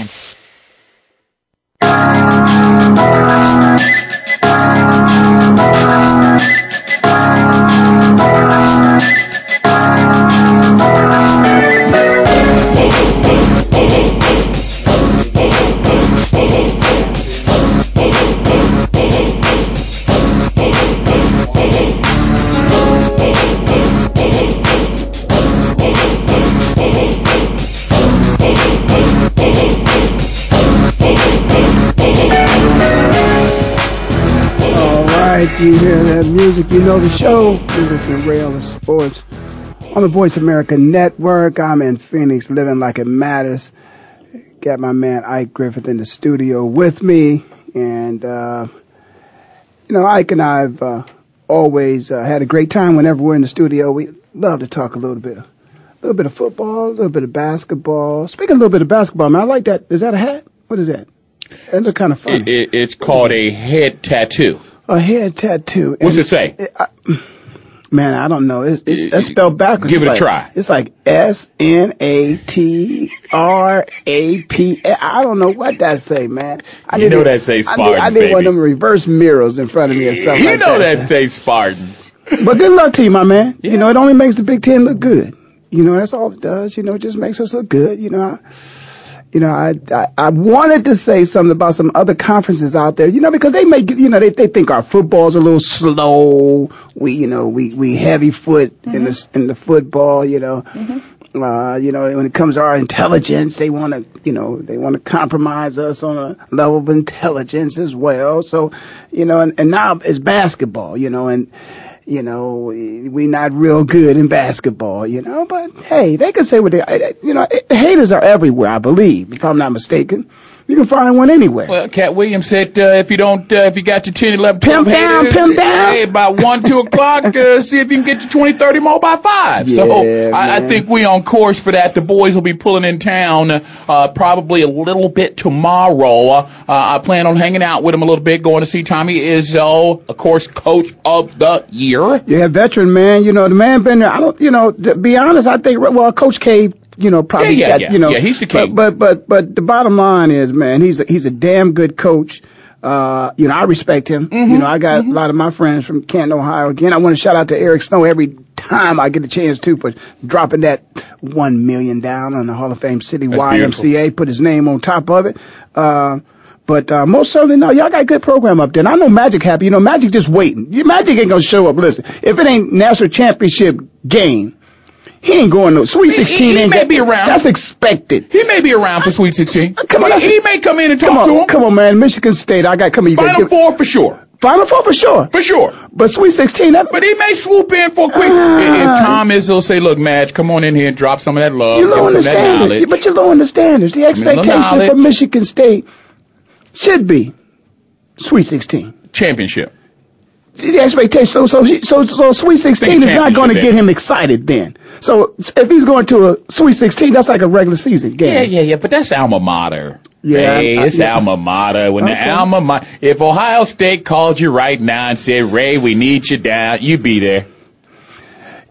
All right, you hear that music, you know the show. You listen to Ray Ellis Sports on the Voice America Network. I'm in Phoenix, living like it matters. Got my man Ike Griffith in the studio with me, and uh, you know Ike and I've uh, always uh, had a great time whenever we're in the studio. We love to talk a little bit, a little bit of football, a little bit of basketball. Speaking of a little bit of basketball, man, I like that. Is that a hat? What is that? That looks kind of funny. It, it, it's called a head tattoo. A head tattoo. What's it say? it- I- man, I don't know. It's, it's, it's spelled backwards. Give it It's a like- try. It's like S N A T R A P. I don't know what that say, man. I You know that say I need, I Spartans, need one of them reverse mirrors in front of me or something. You like know that. that say Spartans. But good luck to you, my man. You know, it only makes the Big Ten look good. You know, that's all it does. You know, it just makes us look good. You know, I, you know, I, I I wanted to say something about some other conferences out there. You know, because they make you know they they think our football's a little slow. We you know we we heavy foot in the in the football. You know. Uh, you know, when it comes to our intelligence, they want to, you know, they want to compromise us on a level of intelligence as well. So, you know, and, and now it's basketball, you know, and, you know, we not real good in basketball, you know, but hey, they can say what they, you know, haters are everywhere, I believe, if I'm not mistaken. You can find one anywhere. Well, Katt Williams said uh, if you don't, uh, if you got your 10, 11, Pimp 12 down, haters, pimp down. Hey, about 1, 2 o'clock, uh, see if you can get your 20, 30 more by 5. so I, I think we on course for that. The boys will be pulling in town uh, probably a little bit tomorrow. Uh, I plan on hanging out with them a little bit, going to see Tommy Izzo, of course, coach of the year. Yeah, veteran man. You know, the man been there. I don't. You know, to be honest, I think. Well, Coach K. You know, probably Yeah, yeah, got. yeah. You know, Yeah, he's the king. But, but but the bottom line is, man, he's a, he's a damn good coach. Uh, you know, I respect him. Mm-hmm. You know, I got a lot of my friends from Canton, Ohio. Again, I want to shout out to Eric Snow every time I get a chance to for dropping that one million down on the Hall of Fame City That's YMCA. Put his name on top of it. Uh, but uh, most certainly, no, y'all got a good program up there. And I know Magic happy. You know, Magic just waiting. You Magic ain't gonna show up. Listen, if it ain't national championship game, he ain't going no Sweet He- 16. he ain't may got- be around. That's expected. He may be around for Sweet 16. Come on, he, he may come in and talk Come to him. come on, man. Michigan State. I got on. You Final got four for sure. Final four for sure. For sure. But Sweet 16. That, But he may swoop in for a quick. Ah. if Tom Izzo will say, "Look, Madge, come on in here and drop some of that love, lowering him the some of that standard. knowledge." But you're lowering the standards. The expectation for. Michigan State should be Sweet 16. Championship. The expectation. So, so, so, so Sweet 16 is not going to get him excited then. So, if he's going to a Sweet 16, that's like a regular season game. Yeah, yeah, yeah. But that's alma mater. Yeah, Ray, I- it's yeah. alma mater. When the alma mater, if Ohio State called you right now and said, "Ray, we need you down," you'd be there.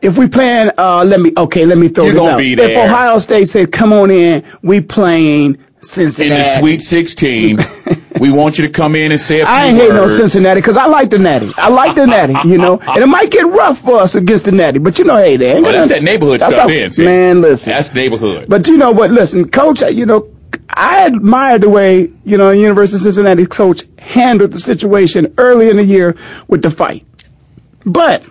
If we plan, uh, let me, okay, let me throw You're this out. If. Ohio State says, come on in, we playing Cincinnati In the Sweet 16, we want you to come in and say a few I ain't on words. Cincinnati because I like the Natty. I like the Natty, you know. And it might get rough for us against the Natty, but you know, hey, they ain't Oh, that's that neighborhood that's stuff how-? Man, listen. That's neighborhood. But you know what? Listen, coach, you know, I admired the way, you know, University of Cincinnati coach handled the situation early in the year with the fight. But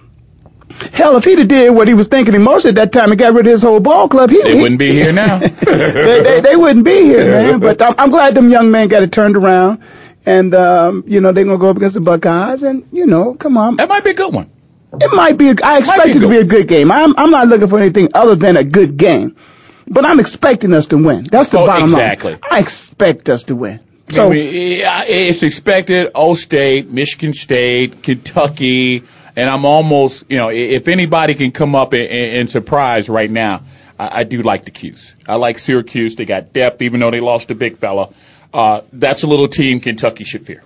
Hell, if he'd have did what he was thinking emotionally at that time and got rid of his whole ball club, he, They he wouldn't be here now. they, they, they wouldn't be here, man. But I'm, I'm glad them young men got it turned around, and um, you know they're gonna go up against the Buckeyes, and you know, come on, that might be a good one. it might be. A, I expect be it to good. be a good game. I'm I'm not looking for anything other than a good game, but I'm expecting us to win. That's the Oh, bottom exactly. line. I expect us to win. So So I mean, it's expected. O State, Michigan State, Kentucky, and I'm almost, you know, i- if anybody can come up and, and, surprise right now, I, I do like the Cuse. I like Syracuse. They got depth, even though they lost a big fella. Uh, that's a little team Kentucky should fear.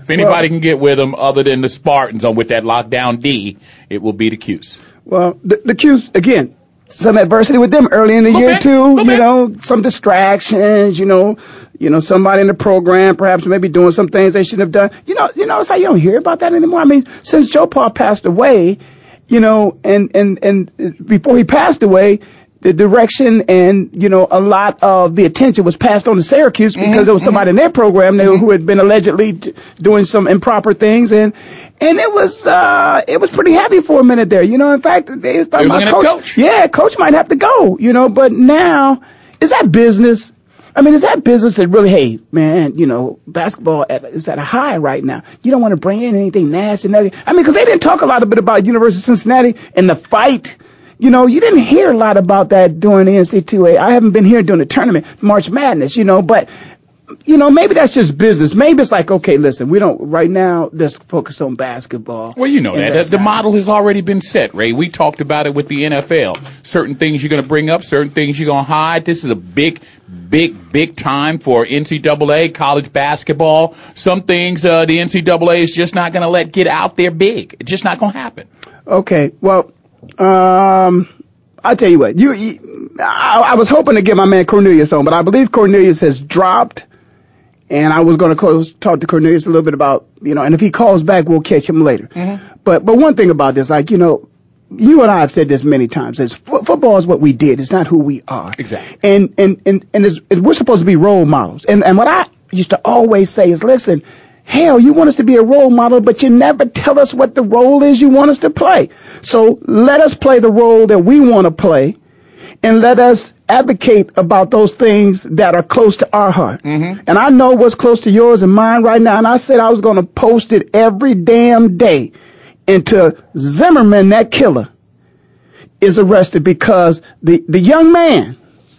If anybody can get with them, other than the Spartans on with that lockdown D, it will be the Cuse. Well, the, the Cuse again, some adversity with them early in the Little year too. little You know, some distractions. You know, you know, somebody in the program perhaps maybe doing some things they shouldn't have done. You know, you notice how you don't hear about that anymore. I mean, since JoePa passed away, you know, and and and before he passed away. The direction and you know a lot of the attention was passed on to Syracuse because there was somebody in their program there who had been allegedly t- doing some improper things and and it was uh it was pretty heavy for a minute there. You know, in fact, they was talking about coach. coach. Yeah, coach might have to go, you know, but now is that business? I mean, is that business that really, hey, man, you know, basketball at, is at a high right now. You don't want to bring in anything nasty. Nothing. I mean, because they didn't talk a lot of bit about University of Cincinnati and the fight. You know, you didn't hear a lot about that during the NC2A. I haven't been here during the tournament, March Madness, you know, but you know, maybe that's just business. Maybe it's like, okay, listen, we don't right now. Let's focus on basketball. Well, you know that. The, the not- model has already been set, Ray. We talked about it with the NFL. Certain things you're going to bring up, certain things you're going to hide. This is a big, big, big time for NCAA, college basketball. Some things uh, the NCAA is just not going to let get out there big. It's just not going to happen. Okay, well, um, I'll tell you what. You, you I, I was hoping to get my man Cornelius on, but I believe Cornelius has dropped. And I was going to talk to Cornelius a little bit about, you know, and if he calls back, we'll catch him later. But but one thing about this, like you know, you and I have said this many times: is fo- football is what we did; it's not who we are. Exactly. And and and and it's, and we're supposed to be role models. And and what I used to always say is, listen, hell, you want us to be a role model, but you never tell us what the role is you want us to play. So let us play the role that we want to play, and let us advocate about those things that are close to our heart. And I know what's close to yours and mine right now. And I said I was going to post it every damn day until Zimmerman, that killer, is arrested because the, the young man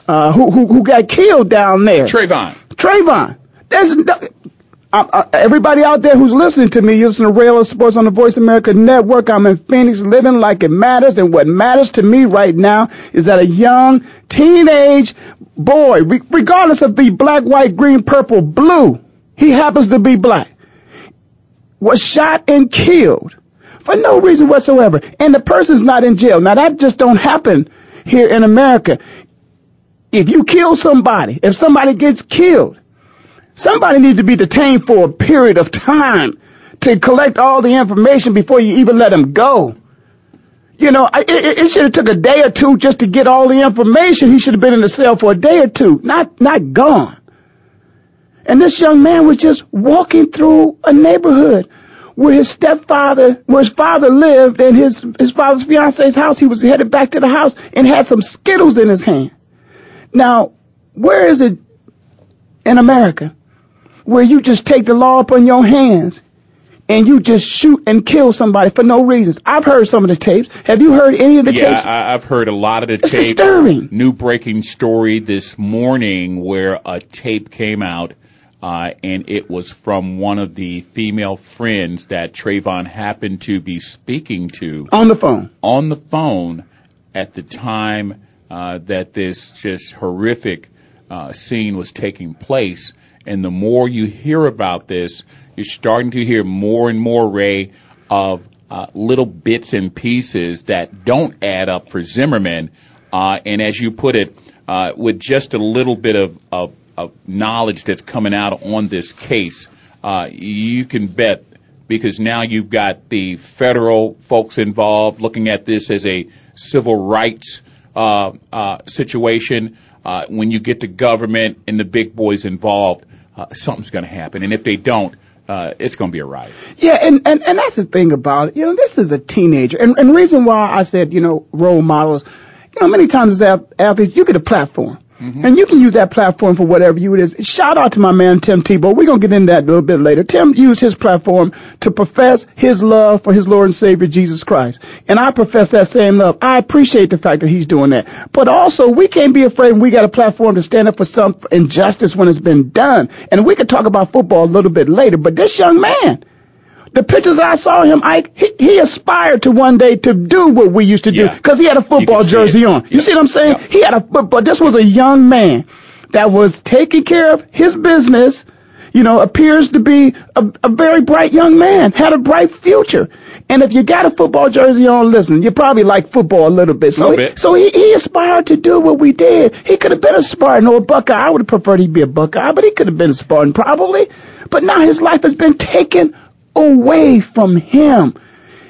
uh, who, who who got killed down there, Trayvon. Trayvon. There's no, uh, uh, everybody out there who's listening to me, you listen to Ray Ellis Sports on the Voice America Network. I'm in Phoenix, living like it matters, and what matters to me right now is that a young teenage boy, re- regardless of the black, white, green, purple, blue, he happens to be black, was shot and killed for no reason whatsoever, and the person's not in jail. Now that just don't happen here in America. If you kill somebody, if somebody gets killed, somebody needs to be detained for a period of time to collect all the information before you even let them go. You know, it, it, it should have took a day or two just to get all the information. He should have been in the cell for a day or two, not not gone. And this young man was just walking through a neighborhood where his stepfather, where his father lived, and his his father's fiance's house. He was headed back to the house and had some Skittles in his hand. Now, where is it in America where you just take the law up on your hands and you just shoot and kill somebody for no reasons? I've heard some of the tapes. Have you heard any of the Yeah, tapes? I, I've heard a lot of the It's tape. disturbing. New breaking story this morning where a tape came out, uh, and it was from one of the female friends that Trayvon happened to be speaking to on the phone. on the phone at the time uh, that this just horrific uh, scene was taking place. And the more you hear about this, you're starting to hear more and more, Ray, of uh, little bits and pieces that don't add up for Zimmerman. Uh, and as you put it, uh, with just a little bit of, of, of knowledge that's coming out on this case, uh, you can bet because now you've got the federal folks involved looking at this as a civil rights uh, uh, situation. Uh, when you get the government and the big boys involved, uh, something's going to happen. And if they don't, uh, it's going to be a riot. Yeah, and, and, and that's the thing about it. You know, this is a teenager. And, and reason why I said, you know, role models, you know, many times as athletes, you get a platform. Mm-hmm. And you can use that platform for whatever you it is. Shout out to my man Tim Tebow. We're gonna get into that a little bit later. Tim used his platform to profess his love for his Lord and Savior Jesus Christ. And I profess that same love. I appreciate the fact that he's doing that. But also we can't be afraid we got a platform to stand up for some injustice when it's been done. And we could talk about football a little bit later, but this young man, the pictures I saw him, Ike, he, he aspired to one day to do what we used to do because yeah. he had a football jersey on. You see what I'm saying? He had a football. This was a young man that was taking care of his business. You know, appears to be a, a very bright young man, had a bright future. And if you got a football jersey on, listen, you probably like football a little bit. So, bit. He, so he, he aspired to do what we did. He could have been a Spartan or a Buckeye. I would have preferred he'd be a Buckeye, but he could have been a Spartan probably. But now his life has been taken away from him.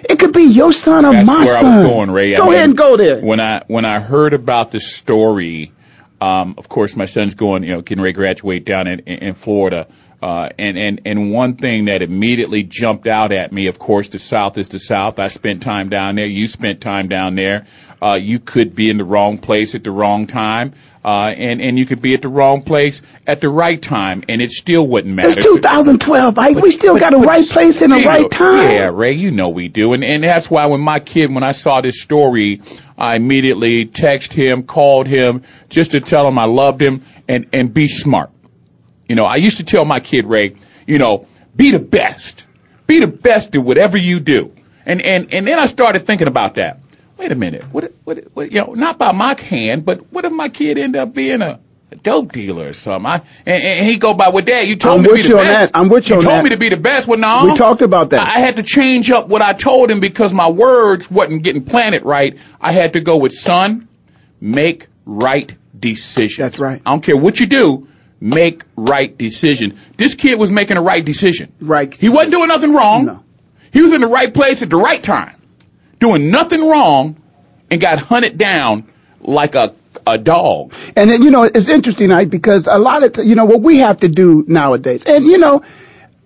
It could be your son or That's my where son. I was going, Ray. Go I mean, ahead and go there. When I when I heard about the story, um, of course, my son's going, you know, getting ready to graduate down in, in Florida. Uh, and, and, and one thing that immediately jumped out at me, of course, the South is the South. I spent time down there. You spent time down there. Uh, you could be in the wrong place at the wrong time. Uh, and, and you could be at the wrong place at the right time, and it still wouldn't matter. It's 2012. I, we still but, got a but right place and a right time. Yeah, Ray, you know we do. And, and that's why when my kid, when I saw this story, I immediately texted him, called him, just to tell him I loved him and, and be smart. You know, I used to tell my kid, Ray, you know, be the best. Be the best at whatever you do. And, and, and then I started thinking about that. Wait a minute. What, what, what, you know, not by my hand, but what if my kid end up being a, a dope dealer or something? I, and, and he go by, well, dad, you told I'm me to be the best. that. I'm with you You told that. me to be the best. Well, no. We talked about that. I had to change up what I told him because my words wasn't getting planted right. I had to go with son, make right decisions. That's right. I don't care what you do, make right decision. This kid was making a right decision. Right. He wasn't doing nothing wrong. No. He was in the right place at the right time, doing nothing wrong, and got hunted down like a a dog. And then, you know, it's interesting, right? Because a lot of, t- you know, what we have to do nowadays, and you know,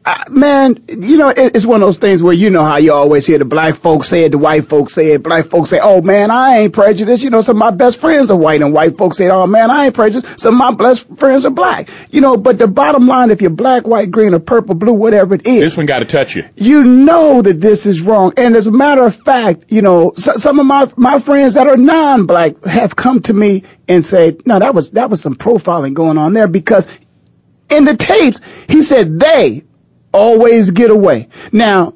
uh, man, you know, it, it's one of those things where you know how you always hear the black folks say it, the white folks say it. Black folks say, "Oh man, I ain't prejudiced." You know, some of my best friends are white, and white folks say, "Oh man, I ain't prejudiced." Some of my best friends are black. You know, but the bottom line, if you're black, white, green, or purple, blue, whatever it is, This one got to touch you. you know that this is wrong. And as a matter of fact, you know, so, some of my, my friends that are non-black have come to me and said, no, that was, that was some profiling going on there because in the tapes, he said they always get away. Now,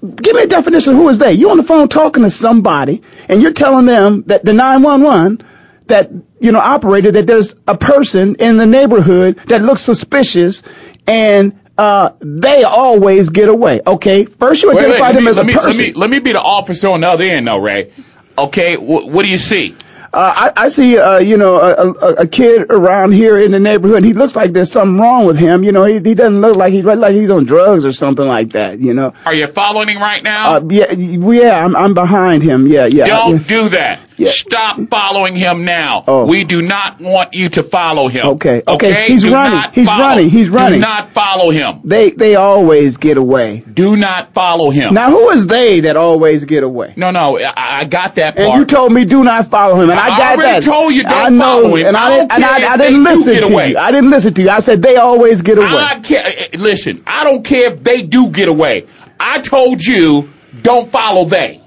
give me a definition of who is they. You on the phone talking to somebody and you're telling them that the 911 that, you know, operated that there's a person in the neighborhood that looks suspicious and uh, they always get away. Okay, first you Wait, wait, identify them me, as a let, me, person. let me let me be the officer on the other end, though, Ray. Okay, wh- what do you see? Uh, I, I see, uh, you know, a, a, a kid around here in the neighborhood. And he looks like there's something wrong with him. You know, he, he doesn't look like he like he's on drugs or something like that. You know. Are you following him right now? Uh, yeah, yeah, I'm, I'm behind him. Yeah, yeah. Don't do that. Yeah. Stop following him now. Oh. We do not want you to follow him. Okay, okay, he's Do running. He's follow. running. He's running. Do not follow him. They they always get away. Do not follow him. Now, who is they that always get away? no, no, I, I got that part. And you told me do not follow him, and I, I got already that. told you don't I know, follow him. and I, I didn't, and I, care I didn't listen to away. you. I didn't listen to you. I said they always get away. I can't, eh, listen, I don't care if they do get away. I told you, don't follow they.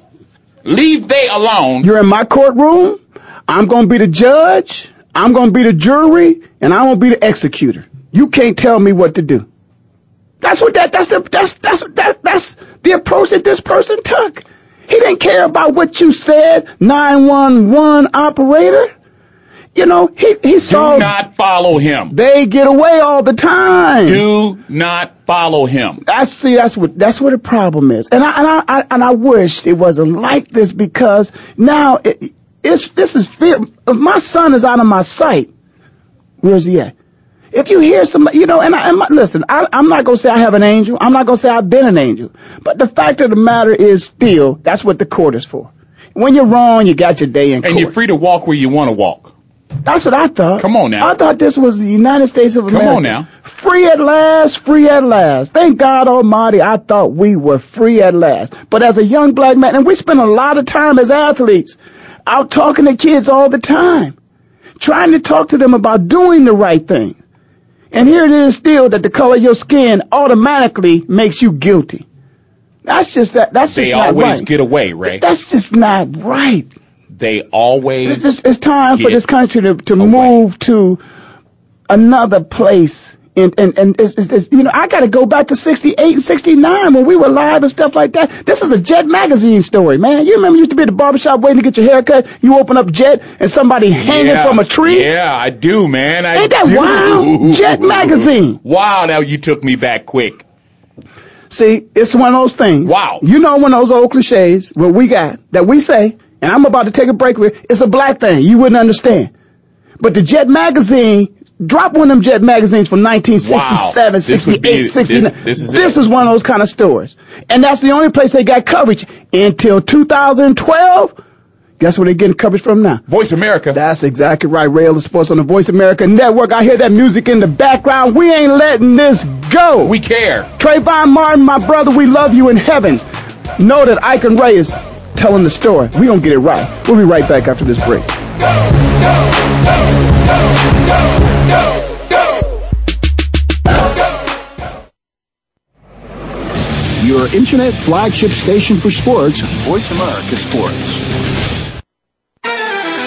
Leave they alone. You're in my courtroom. I'm going to be the judge. I'm going to be the jury, and I'm going to be the executor. You can't tell me what to do. That's what that. That's the. That's that's that. That's the approach that this person took. He didn't care about what you said. Nine one one operator. You know, he he saw. do not follow him. they get away all the time. Do not follow him. I see. That's what that's what the problem is, and I and I, I and I wish it wasn't like this because now it, it's this is fear. If my son is out of my sight, where's he at? If you hear somebody, you know, and, I, and my, listen, I, I'm not gonna say I have an angel. I'm not gonna say I've been an angel. But the fact of the matter is, still, that's what the court is for. When you're wrong, you got your day in court. And you're free to walk where you want to walk. That's what I thought. Come on now. I thought this was the United States of America. Come on now. Free at last, free at last. Thank God Almighty, I thought we were free at last. But as a young black man, and we spend a lot of time as athletes out talking to kids all the time, trying to talk to them about doing the right thing. And here it is still that the color of your skin automatically makes you guilty. That's just that. That's They just not always get away, Ray. That's just not right. They always. It's, it's time for this country to, to away. move to another place. And, and, and it's, it's, you know, I got to go back to 68 and 69 when we were live and stuff like that. This is a Jet magazine story, man. You remember you used to be at the barbershop waiting to get your hair cut? You open up Jet and somebody hanging Yeah, from a tree? Yeah, I do, man. I Ain't that do. wild? Jet magazine. Wow, now you took me back quick. See, it's one of those things. Wow. You know one of those old cliches what we got that we say, and I'm about to take a break with, it's a black thing. You wouldn't understand. But the Jet magazine, drop one of them Jet magazines from 1967, Wow. This 68, be- 69. this- this is it. is one of those kind of stories. And that's the only place they got coverage until 2012. Guess where they're getting coverage from now? Voice America. That's exactly right. Ray Ellis Sports on the Voice America Network. I hear that music in the background. We ain't letting this go. we care. Trayvon Martin, my brother, we love you in heaven. Know that Ike and Ray is telling the story. we to get it right. We'll be right back after this break. Your internet flagship station for sports, Voice America Sports.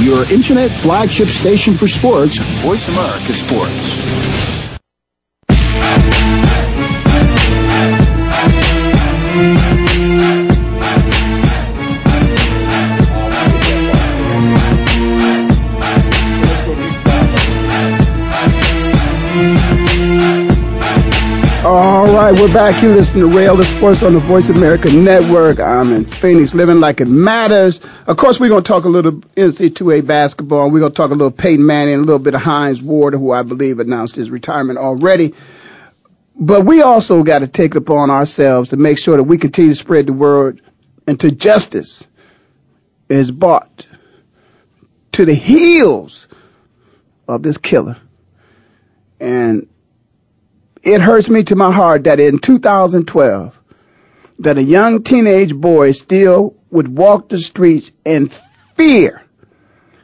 Your internet flagship station for sports, Voice America Sports. All right, we're back. You listen to Ray Ellis Sports on the Voice America Network. I'm in Phoenix, living like it matters. Of course, we're going to talk a little NC2A basketball. and We're going to talk a little Peyton Manning, a little bit of Hines Ward, who I believe announced his retirement already. But we also got to take it upon ourselves to make sure that we continue to spread the word until justice is brought to the heels of this killer. And it hurts me to my heart that in 2012 that a young teenage boy still would walk the streets in fear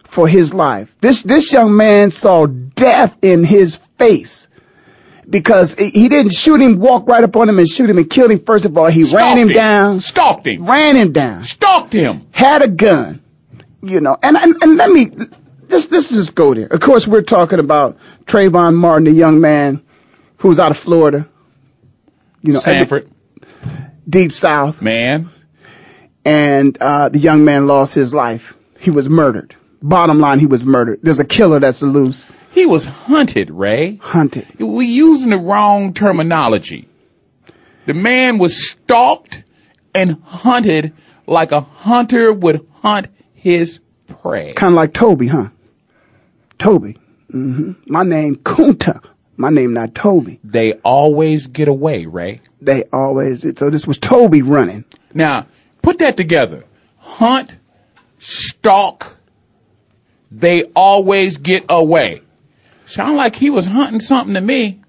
for his life. This this young man saw death in his face because he didn't shoot him, walk right up on him and shoot him and kill him. First of all, he ran him, Stalked down, Stalked him. ran him down, Stalked him. had a gun, you know. And and, and let me this this just go there. Of course, we're talking about Trayvon Martin, the young man who's out of Florida, you know, Sanford, deep south, man. And uh, the young man lost his life. He was murdered. Bottom line, he was murdered. There's a killer that's loose, He was hunted, Ray. hunted. We're using the wrong terminology. The man was stalked and hunted like a hunter would hunt his prey. Kind of like Toby, huh? Toby. Mm-hmm. My name Kunta. My name not Toby. They always get away, Ray. They always. So this was Toby running. Now, put that together. Hunt, stalk, they always get away. Sound like he was hunting something to me.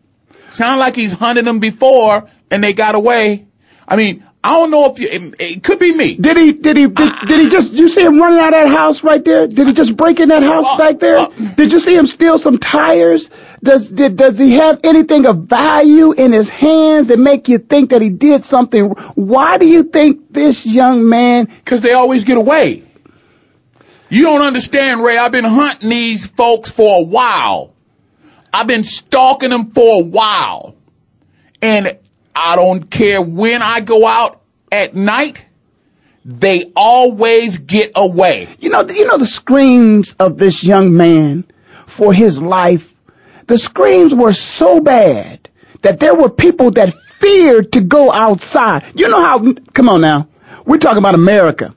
Sound like he's hunted them before and they got away. I mean, I don't know if you, it, it could be me. Did he? Did he? Did, did he just? You see him running out of that house right there? Did he just break in that house Uh, back there? uh, did you see him steal some tires? Does did, does he have anything of value in his hands that make you think that he did something? Why do you think this young man? Because they always get away. You don't understand, Ray. I've been hunting these folks for a while. I've been stalking them for a while. And I don't care when I go out at night, they always get away. You know, you know the screams of this young man for his life. The screams were so bad that there were people that feared to go outside. You know how? Come on now, we're talking about America.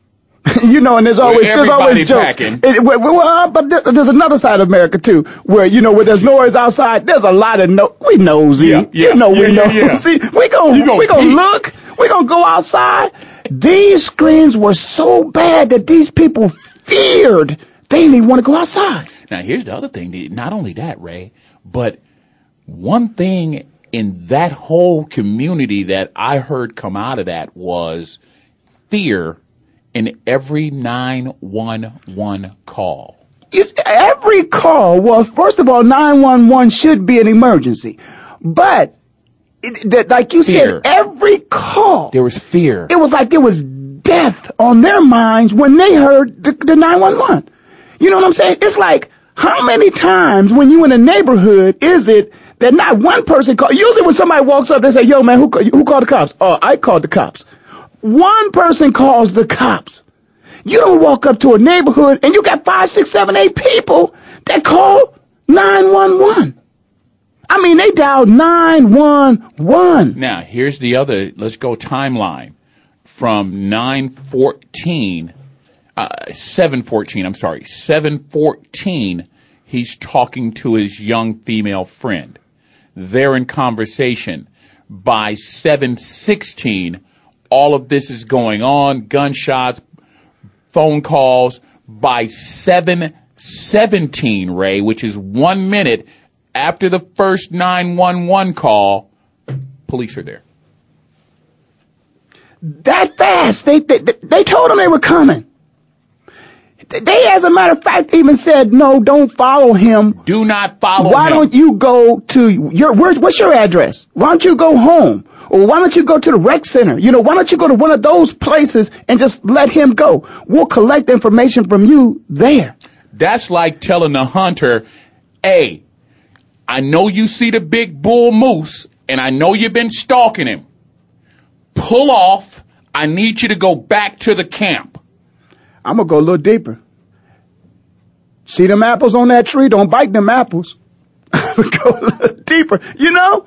you know, and there's always there's always jokes. It- well, well, uh, but th- there's another side of America too, where you know where there's noise outside. There's a lot of no. We nosy. Yeah, yeah, you know we yeah, know. yeah, yeah. See, we gon' You gonna we gonna look. We gonna go outside. These screams were so bad that these people feared. They didn't even want to go outside. Now, here's the other thing. Not only that, Ray, but one thing in that whole community that I heard come out of that was fear in every 911 call. You, every call, well, first of all, 911 should be an emergency. But, it, that, like you Fear. said, every call, There was fear. it was like it was death on their minds when they heard the, the 911. You know what I'm saying? It's like, how many times when you in a neighborhood is it that not one person call? Usually when somebody walks up, they say, yo man, who, who called the cops? Oh, I called the cops. One person calls the cops. You don't walk up to a neighborhood and you got five, six, seven, eight people that call 911. I mean, they dialed 911. Now, here's the other, let's go timeline. From 914, uh, 714, I'm sorry, 714, he's talking to his young female friend. They're in conversation. By 716, all of this is going on, gunshots, phone calls. By 717, Ray, which is one minute after the first 911 call, police are there. that fast. They, they they told them they were coming. They, as a matter of fact, even said, "No, don't follow him. Do not follow Why him. Why don't you go to your where's what's your address? Why don't you go home?" Or why don't you go to the rec center? You know, why don't you go to one of those places and just let him go? We'll collect information from you there. That's like telling the hunter, hey, I know you see the big bull moose and I know you've been stalking him. Pull off. I need you to go back to the camp. I'm gonna go a little deeper. See them apples on that tree? Don't bite them apples. go a little deeper. You know,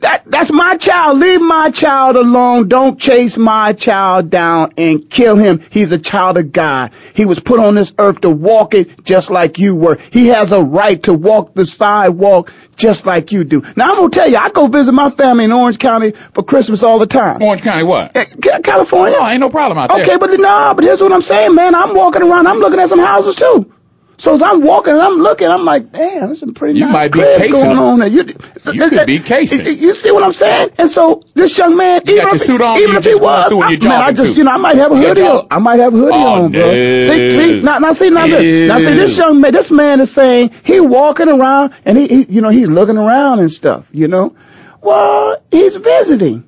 that that's my child. Leave my child alone. Don't chase my child down and kill him. He's a child of God. He was put on this earth to walk it just like you were. He has a right to walk the sidewalk just like you do. Now I'm gonna tell you, I go visit my family in Orange County for Christmas all the time. Orange County what? Eh, California. Oh, ain't no problem out there. Okay, but nah, but here's what I'm saying, man. I'm walking around, I'm looking at some houses too. So as I'm walking and I'm looking, I'm like, damn, there's some pretty You nice might be cribs going on there. You, You could be casing. You, see what I'm saying? And so this young man, You even if, suit on, even if he was, I, man, I just, suit. you know, I might have a hoodie on. I might have a hoodie Oh, on, bro. See, see, now, now see, now this, now see, this young man, this man is saying he walking around and he, he, you know, he's looking around and stuff, you know. Well, he's visiting.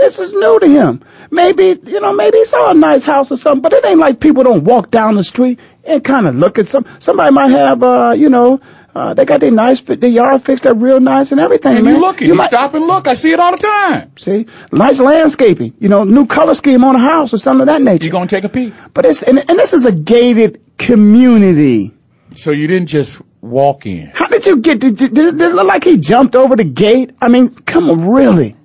This is new to him. Maybe, you know, maybe he saw a nice house or something, but it ain't like people don't walk down the street and kind of look at some, somebody might have, uh, you know, uh, they got their nice, fit- their yard fixed up real nice and everything, And man. you looking, you, might- stop and look. I see it all the time. See, nice landscaping, you know, new color scheme on a house or something of that nature. You gonna take a peek? but it's, and, and this is a gated community. So you didn't just walk in. How did you get? Did, did, did it look like he jumped over the gate? I mean, come on, really?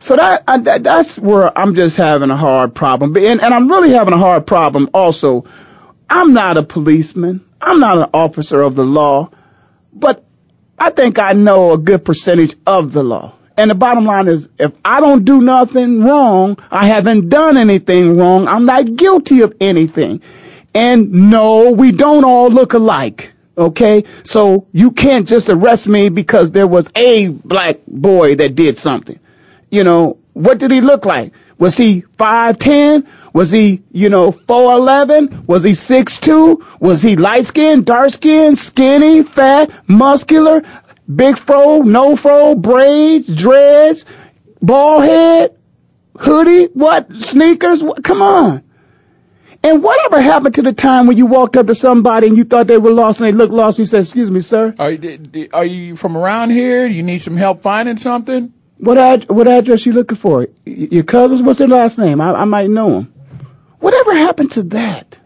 So that, I, that that's where I'm just having a hard problem, and, and I'm really having a hard problem also I'm not a policeman. I'm not an officer of the law, but I think I know a good percentage of the law. And the bottom line is, if I don't do nothing wrong, I haven't done anything wrong, I'm not guilty of anything. And no, we don't all look alike. Okay? So you can't just arrest me because there was a black boy that did something. You know, what did he look like? Was he 5'10"? Was he, you know, 4'11"? Was he 6'2"? Was he light skinned, dark skinned, skinny, fat, muscular, big fro, no fro, braids, dreads, bald head, hoodie, what, sneakers? What? Come on. And whatever happened to the time when you walked up to somebody and you thought they were lost and they looked lost? You said, "Excuse me, sir." Are are you from around here? Do you need some help finding something? What ad- what address you looking for? Your cousins? What's their last name? I, I might know them. Whatever happened to that?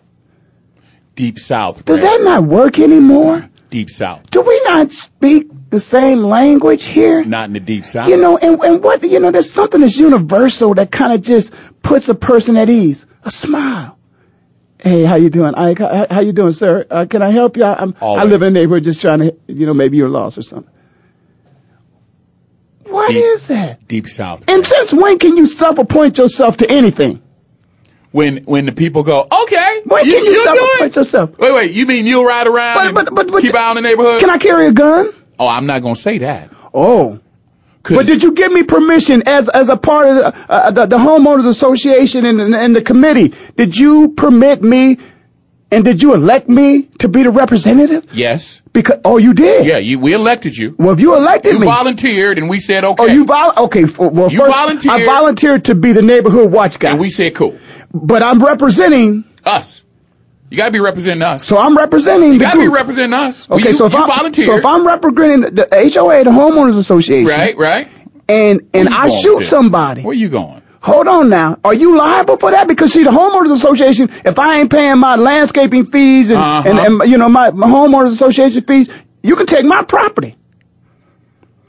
Deep South. Does that not work anymore? Deep South. Do we not speak the same language here? Not in the Deep South. You know, and, and what, you know, there's something that's universal that kind of just puts a person at ease. A smile. Hey, how you doing? I, how, how you doing, sir? Uh, can I help you? I, I'm, I live in a neighborhood just trying to, you know, maybe you're lost or something. What deep, is that? Deep South. And since when can you self-appoint yourself to anything? When when the people go, okay, when you, can you, self-appoint yourself? Wait, wait, you mean you'll ride around but, but, but, but, keep out in the neighborhood? Can I carry a gun? Oh, I'm not gonna say that. Oh. But did you give me permission as as a part of the, uh, the, the homeowners association and, and, and the committee? Did you permit me and did you elect me to be the representative? Yes. Because oh, you did. Yeah, you, we elected you. Well, if you elected you me, you volunteered, and we said oh, okay. Oh, you vol? Okay, for, well, you first volunteered. I volunteered to be the neighborhood watch guy, and we said cool. But I'm representing us. You gotta be representing us. So I'm representing. You the gotta group. be representing us. Okay, you, so if I'm so if I'm representing the HOA, the homeowners association, right, right, and and I shoot to? somebody, where are you going? Hold on now. Are you liable for that? Because see, the homeowners association, if I ain't paying my landscaping fees and, uh-huh. and, and, you know, my, my homeowners association fees, you can take my property.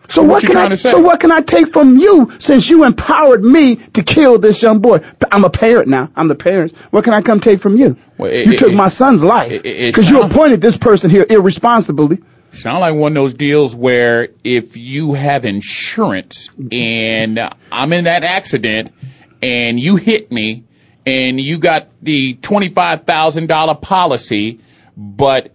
So what, what can I, so what can I take from you since you empowered me to kill this young boy? I'm a parent now. I'm the parent. What can I come take from you? Well, it, you it, took it, my son's life because you appointed this person here irresponsibly. Sound like one of those deals where if you have insurance and I'm in that accident and you hit me and you got the $25,000 policy, but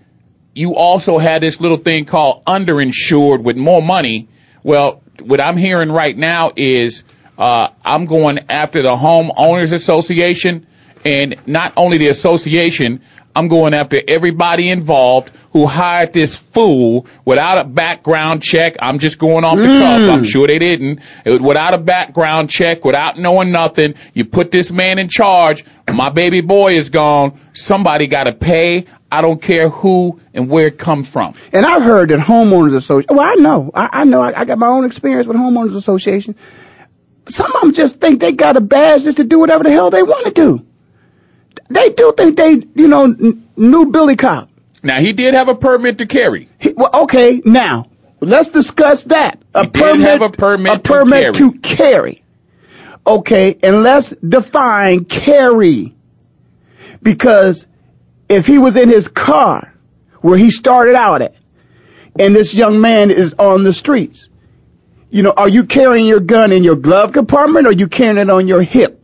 you also had this little thing called underinsured with more money. Well, what I'm hearing right now is uh, I'm going after the homeowners association and not only the association, I'm going after everybody involved who hired this fool without a background check. I'm just going off the Mm. cuff. I'm sure they didn't. It, without a background check, without knowing nothing, you put this man in charge. My baby boy is gone. Somebody got to pay. I don't care who and where it comes from. And I've heard that homeowners association. Well, I know. I, I know. I, I got my own experience with homeowners association. Some of them just think they got a badge just to do whatever the hell they want to do. They do think they, you know, n- knew Billy Cop. Now he did have a permit to carry. He, well, okay, now let's discuss that. A He did have a permit a to permit carry. to carry. Okay, and let's define carry. Because if he was in his car where he started out at, and this young man is on the streets, you know, are you carrying your gun in your glove compartment or are you carrying it on your hip?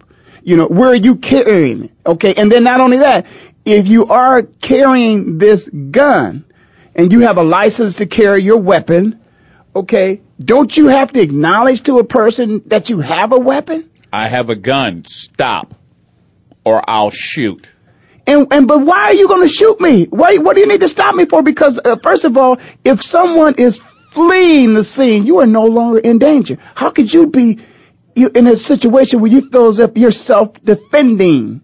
You know, where are you carrying it? Okay, and then not only that, if you are carrying this gun and you have a license to carry your weapon, okay, don't you have to acknowledge to a person that you have a weapon? I have a gun. Stop, or I'll shoot. And and but why are you going to shoot me? Why what do you need to stop me for? Because uh, first of all, if someone is fleeing the scene, you are no longer in danger. How could you be you in a situation where you feel as if you're self-defending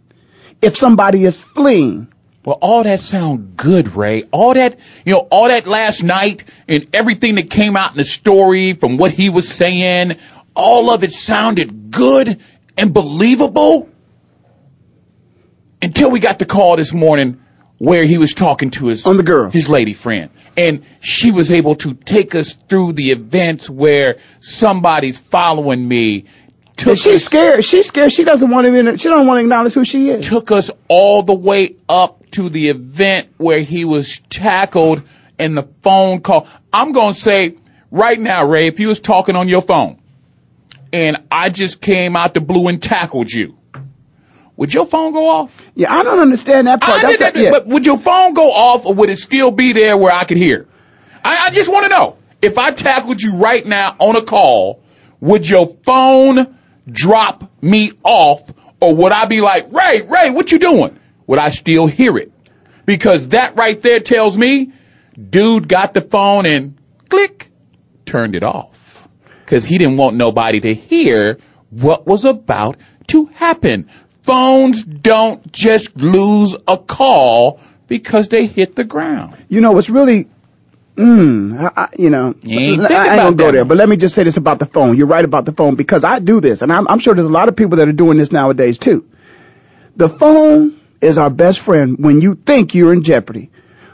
if somebody is fleeing? Well, all that sound good, Ray. All that, you know, all that last night and everything that came out in the story from what he was saying, all of it sounded good and believable until we got the call this morning where he was talking to his on the girl, his lady friend, and she was able to take us through the events where somebody's following me. Took she's scared. She's scared. She doesn't want to. She don't want to acknowledge who she is. Took us all the way up to the event where he was tackled and the phone call. I'm going to say right now, Ray, if you was talking on your phone and I just came out the blue and tackled you, would your phone go off? Yeah, I don't understand that part. That's a- yeah. But would your phone go off or would it still be there where I could hear? I, I just want to know. If I tackled you right now on a call, would your phone drop me off or would I be like, Ray, Ray, what you doing? Would I still hear it? Because that right there tells me dude got the phone and click, turned it off. Cause he didn't want nobody to hear what was about to happen. Phones don't just lose a call because they hit the ground. You know, what's really, mm, I, you know, You I, I gonna go there, but let me just say this about the phone. You're right about the phone because I do this, and I'm, I'm sure there's a lot of people that are doing this nowadays too. The phone is our best friend when you think you're in jeopardy.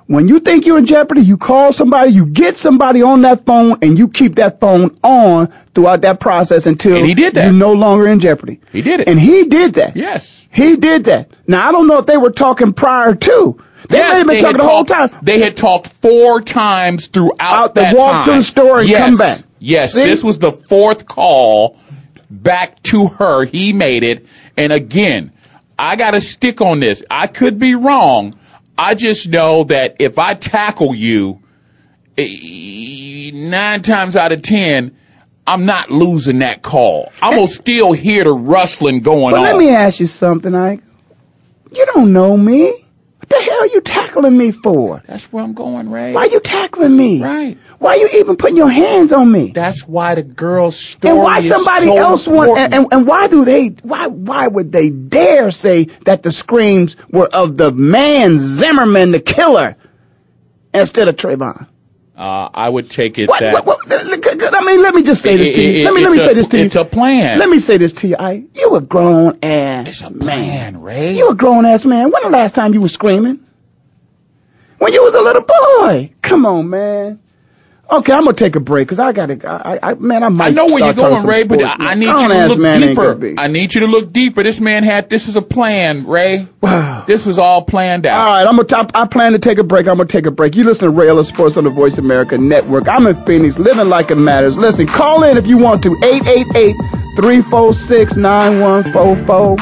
When you think you're in jeopardy, you call somebody, you get somebody on that phone, and you keep that phone on throughout that process until And he did that. you're no longer in jeopardy. He did it. And he did that. Yes. He did that. Now I don't know if they were talking prior to. They Yes, may have been talking had the whole talked- time. They had talked four times throughout Out the that walk to time. the store and yes. come back. Yes, See? this was the fourth call back to her. He made it. And again, I got to stick on this. I could be wrong. I just know that if I tackle you, eh, nine times out of ten, I'm not losing that call. I'm gonna still hear the rustling going But on. let me ask you something, Ike. You don't know me. What the hell are you tackling me for? That's where I'm going, Ray. Why are you tackling me? Right. Why you even putting your hands on me? That's why the girl's story and why is somebody so else want and, and, and why do they why why would they dare say that the screams were of the man Zimmerman the killer instead of Trayvon? Uh, I would take it What, that what, what, I mean, let me just say this to you. Let me let me it's say this to you. It's a plan. Let me say this to you. I you a grown ass It's a man. Ray. You a grown ass man. When the last time you was screaming? When you was a little boy. Come on, man. Okay, I'm gonna take a break because I gotta. I, I, man, I might. I know where you're going, Ray, but. I, I need you to look man deeper. I need you to look deeper. This man had this is a plan, Ray. Wow. This was all planned out. All right, I'm gonna. I, I plan to take a break. I'm gonna take a break. You listen to Ray Ellis Sports on the Voice America Network. I'm in Phoenix, living like it matters. Listen, call in if you want to. 888-346-9144,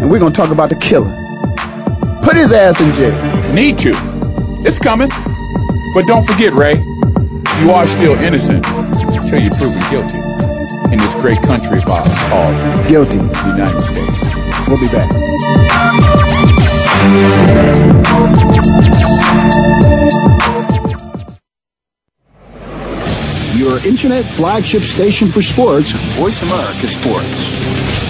and we're gonna talk about the killer. Put his ass in jail. Need to. It's coming. But don't forget, Ray, you are still innocent until you're proven guilty in this great country of ours called Guilty. the United States. We'll be back. Your internet flagship station for sports, Voice America Sports.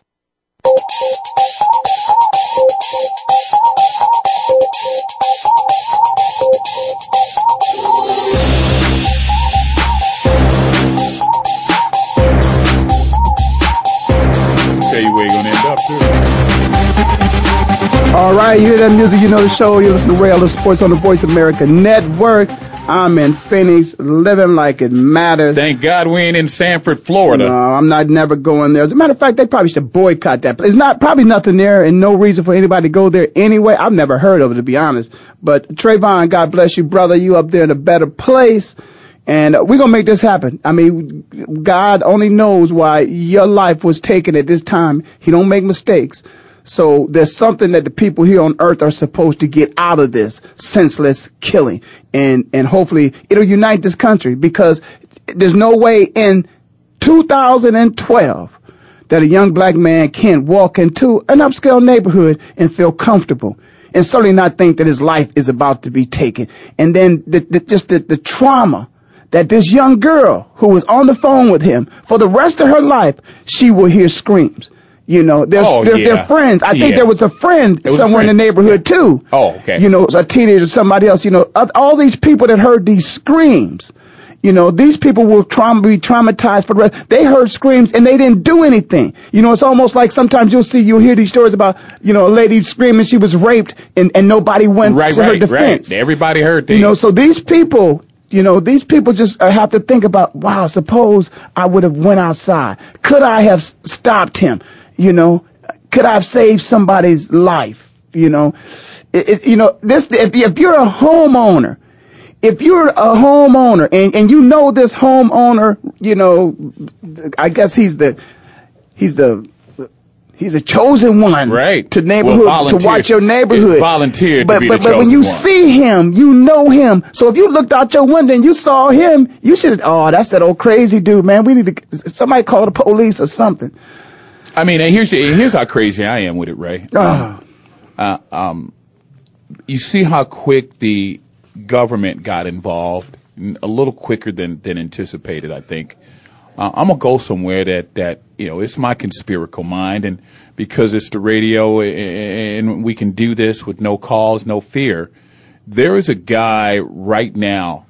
All right, you hear that music, you know the show. You listen to Ellis Sports on the Voice America Network. I'm in Phoenix, living like it matters. Thank God we ain't in Sanford, Florida. No, I'm not never going there. As a matter of fact, they probably should boycott that. It's not probably nothing there and no reason for anybody to go there anyway. I've never heard of it to be honest. But Trayvon, God bless you, brother. You up there in a better place. And uh, we're going to make this happen. I mean, God only knows why your life was taken at this time. He don't make mistakes. So there's something that the people here on earth are supposed to get out of this senseless killing. And, and hopefully it'll unite this country because there's no way in 2012 that a young black man can walk into an upscale neighborhood and feel comfortable and certainly not think that his life is about to be taken. And then the, the, just the, the trauma that this young girl who was on the phone with him for the rest of her life, she will hear screams. You know, they're, Oh, they're, yeah. they're friends. I think Yeah. there was a friend was a somewhere in the friend. neighborhood too. Oh, okay. You know, a teenager, somebody else. You know, all these people that heard these screams. You know, these people will trauma, be traumatized for the rest. They heard screams and they didn't do anything. You know, it's almost like sometimes you'll see, you'll hear these stories about, you know, a lady screaming she was raped and, and nobody went right, to her right, defense. right. Everybody heard that. You know, so these people, you know, these people just uh, have to think about, wow, suppose I would have went outside. Could I have stopped him? You know, could I have saved somebody's life? You know, it, it, you know, this, if, if you're a homeowner, if you're a homeowner and, and you know this homeowner, you know, I guess he's the, he's the, he's a chosen one Right. to neighborhood Well, to watch your neighborhood. volunteered to but but, but when you one. see him, you know him. So if you looked out your window and you saw him, you should. Oh, that's that old crazy dude, man. We need to somebody call the police or something. I mean, here's here's how crazy I am with it, Ray. Oh, Uh, um, you see how quick the government got involved, a little quicker than than anticipated, I think. Uh, I'm gonna go somewhere that that you know it's my conspiratorial mind, and because it's the radio and we can do this with no calls, no fear. There is a guy right now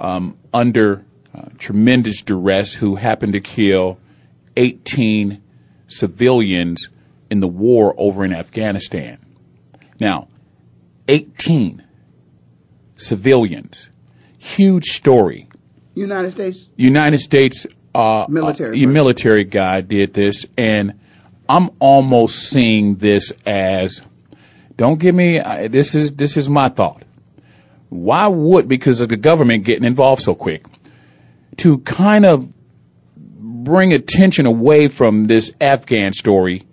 um, under uh, tremendous duress who happened to kill 18 civilians in the war over in Afghanistan. Now, 18 civilians. Huge story. United States. United States uh, Military uh, military guy did this, and I'm almost seeing this as don't give me uh, this is this is my thought. Why would because of the government getting involved so quick to kind of bring attention away from this Afghan story?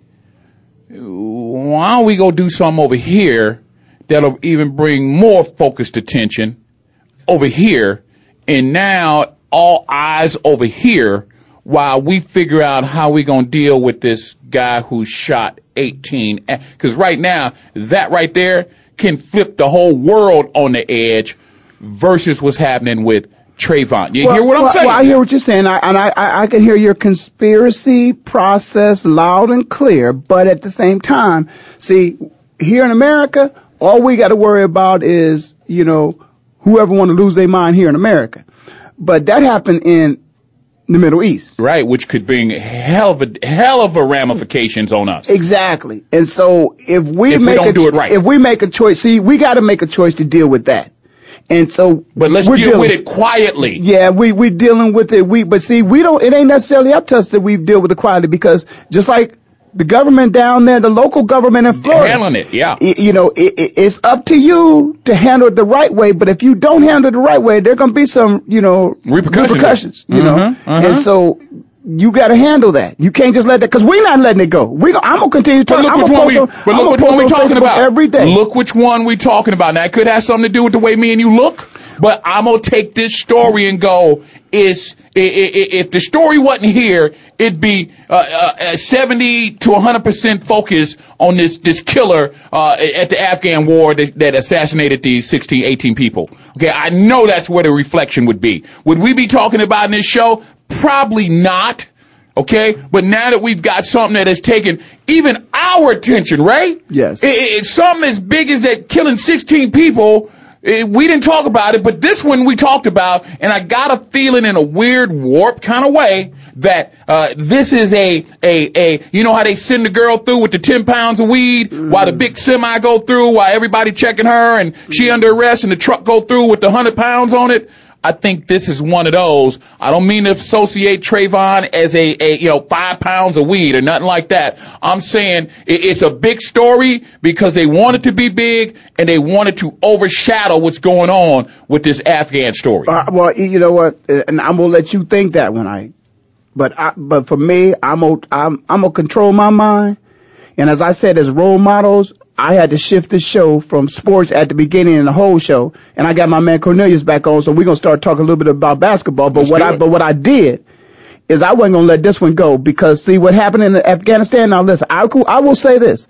Why don't we go do something over here that'll even bring more focused attention over here, and now all eyes over here while we figure out how we're gonna deal with this guy who shot 18. Because right now, that right there can flip the whole world on the edge versus what's happening with Trayvon. You hear what I'm well, saying? Well, I hear what you're saying, I, and I, I I can hear your conspiracy process loud and clear. But at the same time, see, here in America, all we got to worry about is, you know, whoever want to lose their mind here in America. But that happened in the Middle East. Right, which could bring hell of a hell of a ramifications on us. Exactly. And so if we If we make don't a do it right. if we make a choice, see, we got to make a choice to deal with that. And so, But let's deal dealing- with it quietly. Yeah, we we dealing with it. We but see, we don't. It ain't necessarily up to us that we deal with it quietly because just like the government down there, the local government in Florida, Handling it, yeah. y- you know, it, it, it's up to you to handle it the right way. But if you don't handle it the right way, there gonna be some, you know, Repercussions. you know, Mhm, uh-huh. and so. You got to handle that. You can't just let that because we're not letting it go. We, go, I'm gonna continue But talking. look I'm which one we, on- but look which one we talking Facebook about. every day. Look which one we talking about. Now it could have something to do with the way me and you look, but I'm gonna take this story and go. Is if the story wasn't here, it'd be uh, uh, uh, 70 to 100 percent focus on this this killer uh, at the Afghan war that, that assassinated these 16, 18 people. Okay, I know that's where the reflection would be. Would we be talking about in this show? Probably not. Okay, but now that we've got something that has taken even our attention, right? Yes. I- I- it's something as big as that killing 16 people eh, we didn't talk about it, but this one we talked about, and I got a feeling in a weird, warped kind of way that uh, this is a a a you know how they send the girl through with the ten pounds of weed while the big semi go through while everybody checking her and she under arrest and the truck go through with the hundred pounds on it. I think this is one of those. I don't mean to associate Trayvon as a, a you know five pounds of weed or nothing like that. I'm saying it, it's a big story because they want it to be big and they wanted to overshadow what's going on with this Afghan story. Uh, well, you know what? Uh, And I'm gonna let you think that one, I. But I, but for me, I'm gonna I'm I'm gonna control my mind. And as I said, as role models, I had to shift the show from sports at the beginning and the whole show. And I got my man Cornelius back on, so we're gonna start talking a little bit about basketball. But Let's what I but what I did is I wasn't gonna let this one go because see what happened in Afghanistan. Now listen, I I will say this,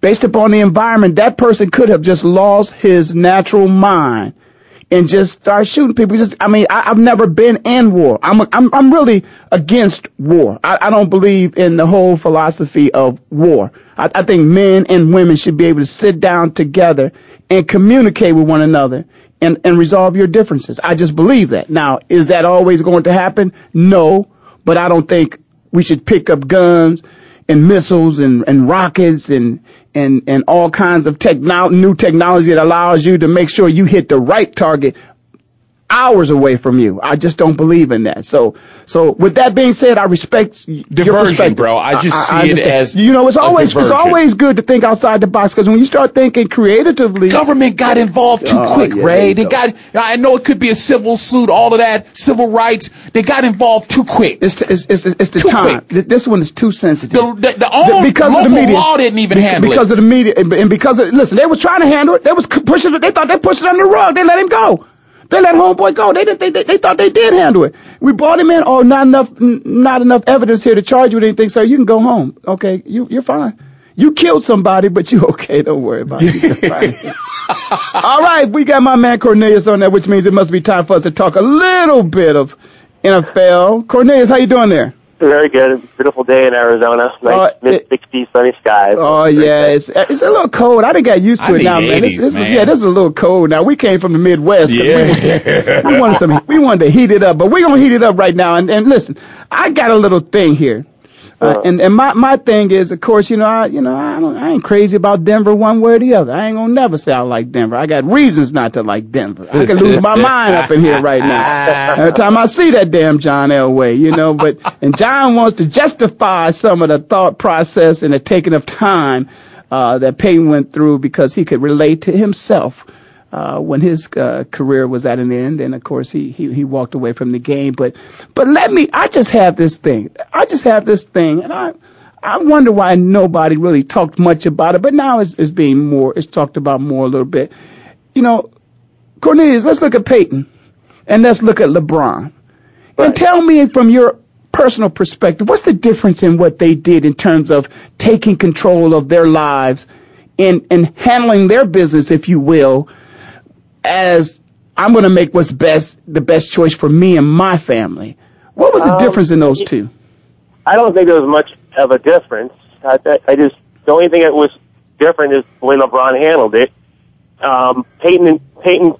based upon the environment, that person could have just lost his natural mind and just start shooting people. Just, I mean, I, I've never been in war. I'm, I'm, I'm really against war. I, I don't believe in the whole philosophy of war. I, I think men and women should be able to sit down together and communicate with one another and, and resolve your differences. I just believe that. Now, is that always going to happen? No, but I don't think we should pick up guns and missiles and, and rockets and, and, and all kinds of techno- new technology that allows you to make sure you hit the right target hours away from you. I just don't believe in that. So, so with that being said, I respect Diversion, bro. I just see it as you know, it's always it's always good to think outside the box because when you start thinking creatively, Government got involved too Oh, quick, yeah, Ray. They go. got. I know it could be a civil suit, all of that, civil rights. They got involved too quick. It's the, it's, it's, it's the Too time. quick. This one is too sensitive. The, the, the own because local of the media. law didn't even handle because it. Because of the media and and because of listen, they were trying to handle it. They was pushing it. They thought they pushed it under the rug. They let him go. They let homeboy go. They. They, they, they thought they did handle it. We brought him in. Oh, not enough. n- Not enough evidence here to charge you with anything. So you can go home. Okay, you you're fine. You killed somebody, but you okay. Don't worry about it. All right, we got my man Cornelius on there, which means it must be time for us to talk a little bit of NFL. Cornelius, how you doing there? Very good. Beautiful day in Arizona. Nice Uh, mid 60s, sunny skies. Oh Very yeah, it's it's a little cold. I done got used to I it need now, man. This, 80s, this man. Is, yeah, this is a little cold now. We came from the Midwest. Yeah. We, we wanted some. We wanted to heat it up, but we're gonna heat it up right now. And, and listen, I got a little thing here. Uh, and and my my thing is, of course, you know, I you know I don't I ain't crazy about Denver one way or the other. I ain't gonna never say I like Denver. I got reasons not to like Denver. I could lose my mind up in here right now. Every time I see that damn John Elway, you know, but and John wants to justify some of the thought process and the taking of time uh, that Peyton went through because he could relate to himself uh, when his uh, career was at an end, and of course he, he he walked away from the game. But but let me, I just have this thing. I just have this thing, and I I wonder why nobody really talked much about it. But now it's, it's being more, it's talked about more a little bit. You know, Cornelius, let's look at Peyton, and let's look at LeBron, and tell me from your personal perspective, what's the difference in what they did in terms of taking control of their lives and and handling their business, if you will, as I'm going to make what's best, the best choice for me and my family. What was the Um, difference in those two? I don't think there was much of a difference. I, I, I just the only thing that was different is the way LeBron handled it. Um, Peyton Peyton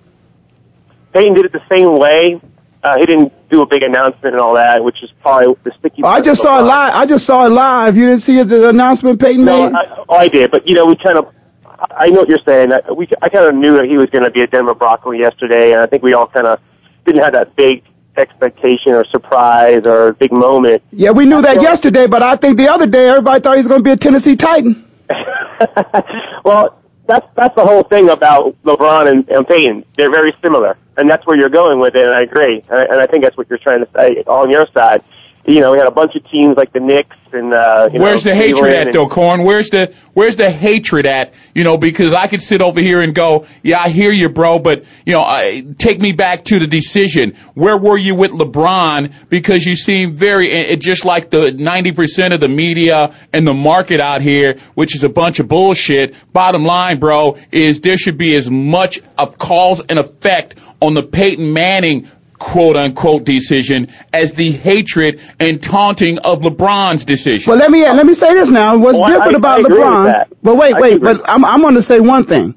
Peyton did it the same way. Uh, he didn't do a big announcement and all that, which is probably the sticky. Oh, I just saw it live. I just saw it live. You didn't see the announcement Peyton No, made? I, oh, I did, but you know, we kind of. I know what you're saying. I, we, I kind of knew that he was going to be a Denver Bronco yesterday, and I think we all kind of didn't have that big expectation or surprise or big moment. yeah, we knew that yesterday, but I think the other day everybody thought he was going to be a Tennessee Titan. well, that's that's the whole thing about LeBron and, and Peyton. They're very similar, and that's where you're going with it. And I agree, and I, and I think that's what you're trying to say on your side. You know, we had a bunch of teams like the Knicks and uh, Where's know, the hatred at though, Corn? Where's the where's the hatred at? You know, because I could sit over here and go, yeah, I hear you, bro, but you know, I, take me back to the decision. Where were you with LeBron? Because you seem very, it just like the ninety percent of the media and the market out here, which is a bunch of bullshit. Bottom line, bro, is there should be as much of cause and effect on the Peyton Manning quote unquote decision as the hatred and taunting of LeBron's decision. Well, let me let me say this now. What's Well, different I about agree with LeBron? But wait, I wait. But I'm I'm going to say one thing.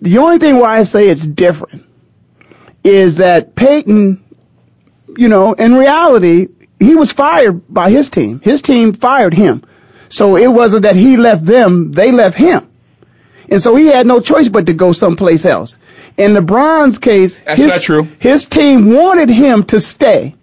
The only thing why I say it's different is that Peyton, you know, in reality, he was fired by his team. His team fired him. So it wasn't that he left them, they left him. And so he had no choice but to go someplace else. In LeBron's case, That's his, not true. his team wanted him to stay.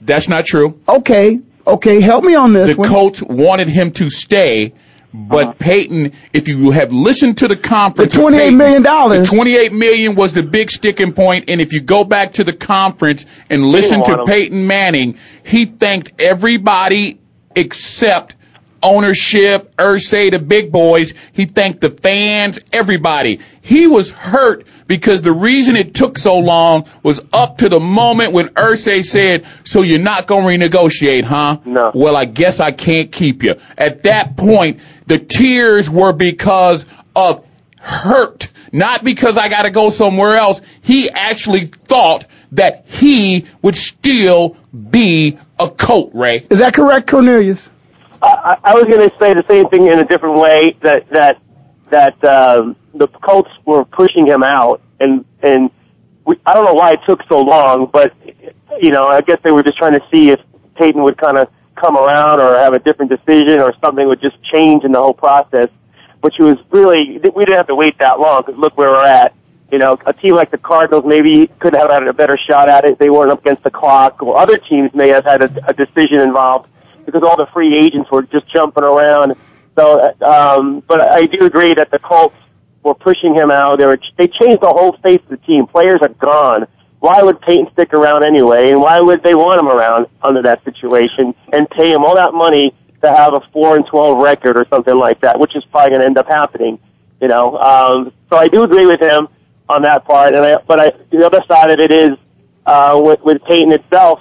That's not true. Okay, okay, help me on this The one. Colts wanted him to stay, but uh-huh. Peyton, if you have listened to the conference, The with $28 Peyton, million the twenty-eight million was the big sticking point. point, and if you go back to the conference and listen to him. Peyton Manning, he thanked everybody except ownership, Irsay, the big boys. He thanked the fans, everybody. He was hurt because the reason it took so long was up to the moment when Irsay said, so you're not going to renegotiate, huh? No. Well, I guess I can't keep you. At that point, the tears were because of hurt, not because I got to go somewhere else. He actually thought that he would still be a Colt, Ray. Is that correct, Cornelius? I, I was going to say the same thing in a different way that that that um, the Colts were pushing him out, and and we, I don't know why it took so long, but you know I guess they were just trying to see if Peyton would kind of come around or have a different decision or something would just change in the whole process, which was really we didn't have to wait that long because look where we're at. You know, a team like the Cardinals maybe could have had a better shot at it. They weren't up against the clock, or other teams may have had a, a decision involved because all the free agents were just jumping around. So, um, but I do agree that the Colts were pushing him out. They were they changed the whole face of the team. Players are gone. Why would Peyton stick around anyway? And why would they want him around under that situation and pay him all that money to have a four and twelve record or something like that, which is probably going to end up happening. You know, um, so I do agree with him on that part. And I, but I, the other side of it is uh, with, with Peyton itself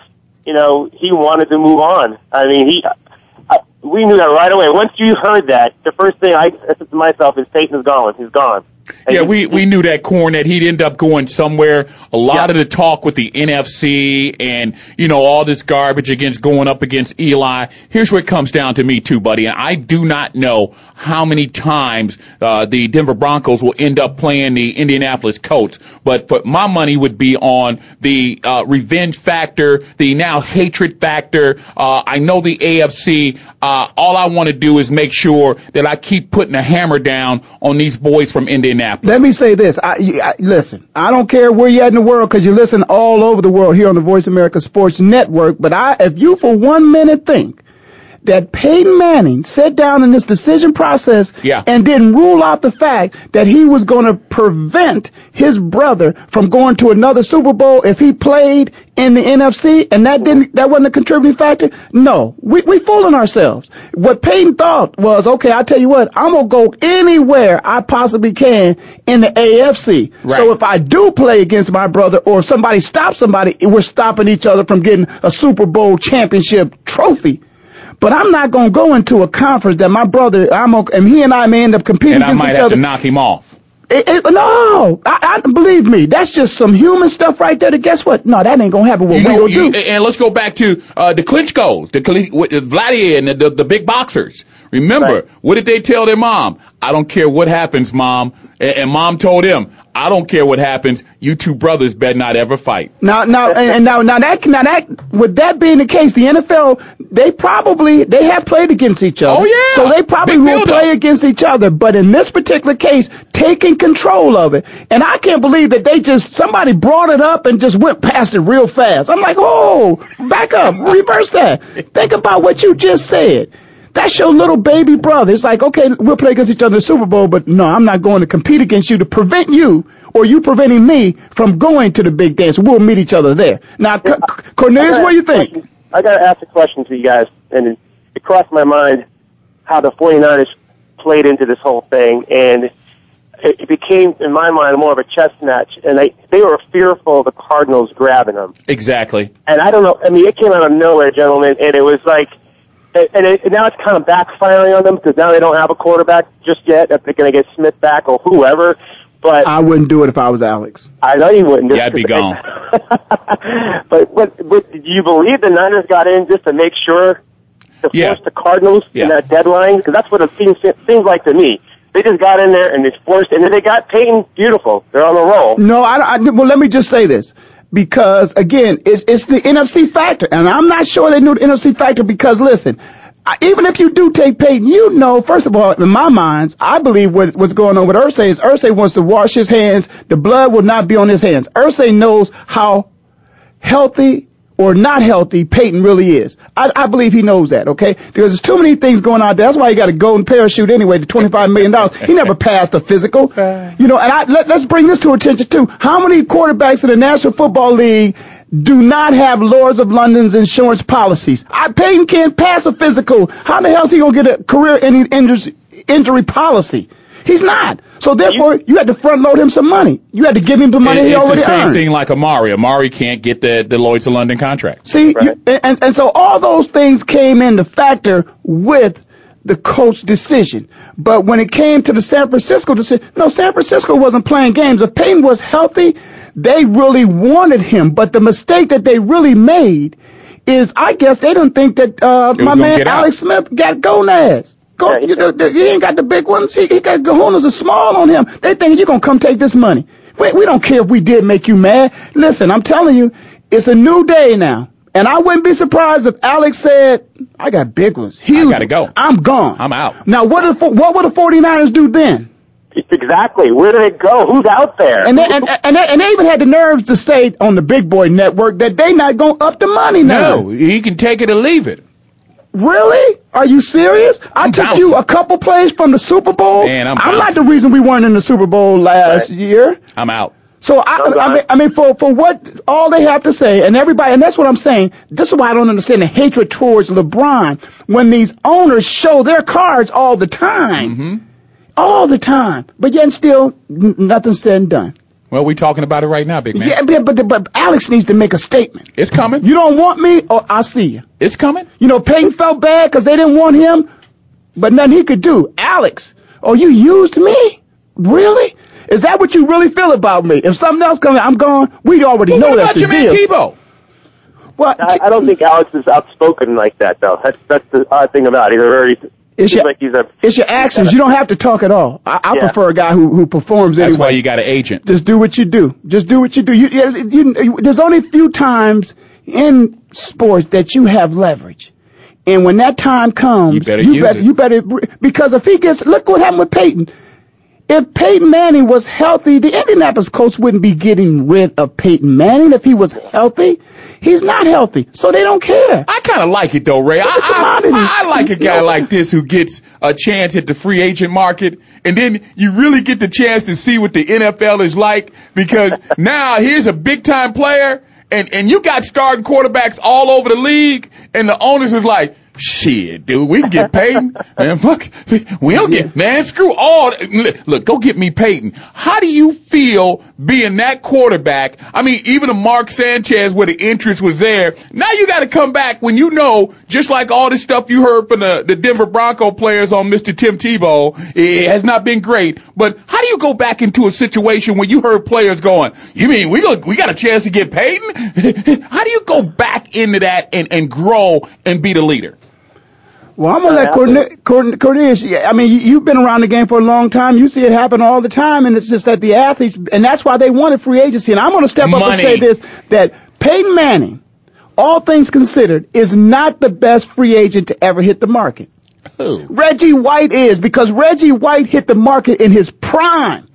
you know, he wanted to move on. I mean, he, I, we knew that right away. Once you heard that, the first thing I said to myself is Peyton's gone. He's gone. Yeah, we, we knew that corn that he'd end up going somewhere. A lot of the talk with the NFC and, you know, all this garbage against going up against Eli. Here's what comes down to me too, buddy. And I do not know how many times, uh, the Denver Broncos will end up playing the Indianapolis Colts. But for my money would be on the, uh, revenge factor, the now hatred factor. Uh, I know the AFC, uh, all I want to do is make sure that I keep putting a hammer down on these boys from Indianapolis. Let me say this. I, I, listen, I don't care where you're at in the world because you listen all over the world here on the Voice America Sports Network. But I, if you for one minute think that Peyton Manning sat down in this decision process Yeah. and didn't rule out the fact that he was going to prevent his brother from going to another Super Bowl if he played in the NFC and that didn't that wasn't a contributing factor? No. We we fooling ourselves. What Peyton thought was, okay, I'll tell you what, I'm gonna go anywhere I possibly can in the AFC. Right. So if I do play against my brother or if somebody stops somebody, we're stopping each other from getting a Super Bowl championship trophy. But I'm not gonna go into a conference that my brother, I'm okay, and he and I may end up competing and I might have to knock him off. It, it, no, I, I believe me. That's just some human stuff right there. To guess what? No, that ain't gonna happen. What You we know, gonna you, do? and let's go back to uh, the Klitschko's, the the Vladimir and the, the, the big boxers. Remember, Right. what did they tell their mom? I don't care what happens, mom. And, and mom told him, I don't care what happens. You two brothers better not ever fight. Now, now, and, now, now that, now that, with that being the case, the NFL, they probably, they have played against each other. Oh, yeah. So they probably Big will play against each other. But in this particular case, taking control of it, and I can't believe that they just somebody brought it up and just went past it real fast. I'm like, oh, back up, reverse that. Think about what you just said. That's your little baby brother. It's like, okay, we'll play against each other in the Super Bowl, but no, I'm not going to compete against you to prevent you or you preventing me from going to the big dance. We'll meet each other there. Now, C- C- Cornelius, what do you think? I got to ask a question to you guys, and it, it crossed my mind how the 49ers played into this whole thing, and it, it became, in my mind, more of a chess match, and they, they were fearful of the Cardinals grabbing them. Exactly. And I don't know, I mean, it came out of nowhere, gentlemen, and it was like, and, and, it, and now it's kind of backfiring on them because now they don't have a quarterback just yet. If they're going to get Smith back or whoever, but I wouldn't do it if I was Alex. I know you wouldn't. Yeah, I'd be gone. but, but but do you believe the Niners got in just to make sure to Yeah. force the Cardinals Yeah. in that deadline? Because that's what it seems seems like to me. They just got in there and they forced, and then they got Peyton beautiful. They're on the roll. No, I, I well, let me just say this because again, it's it's the NFC factor, and I'm not sure they knew the NFC factor because listen. Even if you do take Peyton, you know, first of all, in my minds, I believe what, what's going on with Irsay is Irsay wants to wash his hands. The blood will not be on his hands. Irsay knows how healthy or not healthy Peyton really is. I, I believe he knows that, okay? Because there's too many things going on there. That's why he got a golden parachute anyway, the $25 million. He never passed a physical. You know, and I, let, let's bring this to attention too. How many quarterbacks in the National Football League do not have Lloyd's of London's insurance policies? I, Peyton can't pass a physical. How the hell is he going to get a career injury, injury policy? He's not. So therefore, you had to front load him some money. You had to give him the money It- he it's the already same earned. thing like Amar'e. Amar'e can't get the the Lloyd's of London contract. See, you, and, and so all those things came into factor with the coach decision. But when it came to the San Francisco decision, no, San Francisco wasn't playing games. If Peyton was healthy, they really wanted him. But the mistake that they really made is, I guess they didn't think that uh, my man get out. Alex Smith got gonads. Go, you know, he ain't got the big ones. He, he got gonas are small on him. They think you're gonna come take this money. We, we don't care if we did make you mad. Listen, I'm telling you, it's a new day now. And I wouldn't be surprised if Alex said, I got big ones. Huge. I gotta go. I'm gone. I'm out. Now, what, if, what would the 49ers do then? Exactly. Where do they go? Who's out there? And they, and, and, they, and they even had the nerves to say on the Big Boy Network that they not going to up the money now. No, he can take it or leave it. Really? Are you serious? I took you a couple plays from the Super Bowl. Man, I'm I'm not the reason we weren't in the Super Bowl last year. I'm out. So I, I mean, I mean, for for what all they have to say, and everybody, and that's what I'm saying. This is why I don't understand the hatred towards LeBron when these owners show their cards all the time, Mm-hmm. all the time, but yet still n- nothing said and done. Well, we're talking about it right now, big man. Yeah, but, but but Alex needs to make a statement. It's coming. You don't want me, or I see you. It's coming. You know, Peyton felt bad because they didn't want him, but nothing he could do. Alex, oh, you used me? Really? Is that what you really feel about me? If something else comes, I'm gone. We already know that's the deal. Tebow? Well, I, I don't think Alex is outspoken like that, though. That's that's the odd thing about it. He's a very. It's your, like a. it's your actions. You don't have to talk at all. I, I Yeah. prefer a guy who, who performs That's anyway. why you got an agent. Just do what you do. Just do what you do. You, you, you, there's only a few times in sports that you have leverage. And when that time comes, You better use better, it. you better, because if he gets, look what happened with Peyton. If Peyton Manning was healthy, the Indianapolis Colts wouldn't be getting rid of Peyton Manning if he was healthy. He's not healthy, so they don't care. I kind of like it though, Ray. I. I, I like a guy like this who gets a chance at the free agent market, and then you really get the chance to see what the NFL is like because now here's a big time player, and and you got starting quarterbacks all over the league, and the owners is like. Shit, dude, we can get Peyton. Man, fuck, we don't get, man, screw all. Look, go get me Peyton. How do you feel being that quarterback? I mean, even a Mark Sanchez where the interest was there. Now you got to come back when you know, just like all this stuff you heard from the, the Denver Bronco players on Mr. Tim Tebow, it has not been great. But how do you go back into a situation where you heard players going, you mean we go, we got a chance to get Peyton? how do you go back into that and, and grow and be the leader? Well, I'm gonna let Corne- Corne- Cornelius. I mean, you- you've been around the game for a long time. You see it happen all the time, and it's just that the athletes, and that's why they wanted free agency. And I'm gonna step up and say this: that Peyton Manning, all things considered, is not the best free agent to ever hit the market. Who? Reggie White is because Reggie White hit the market in his prime.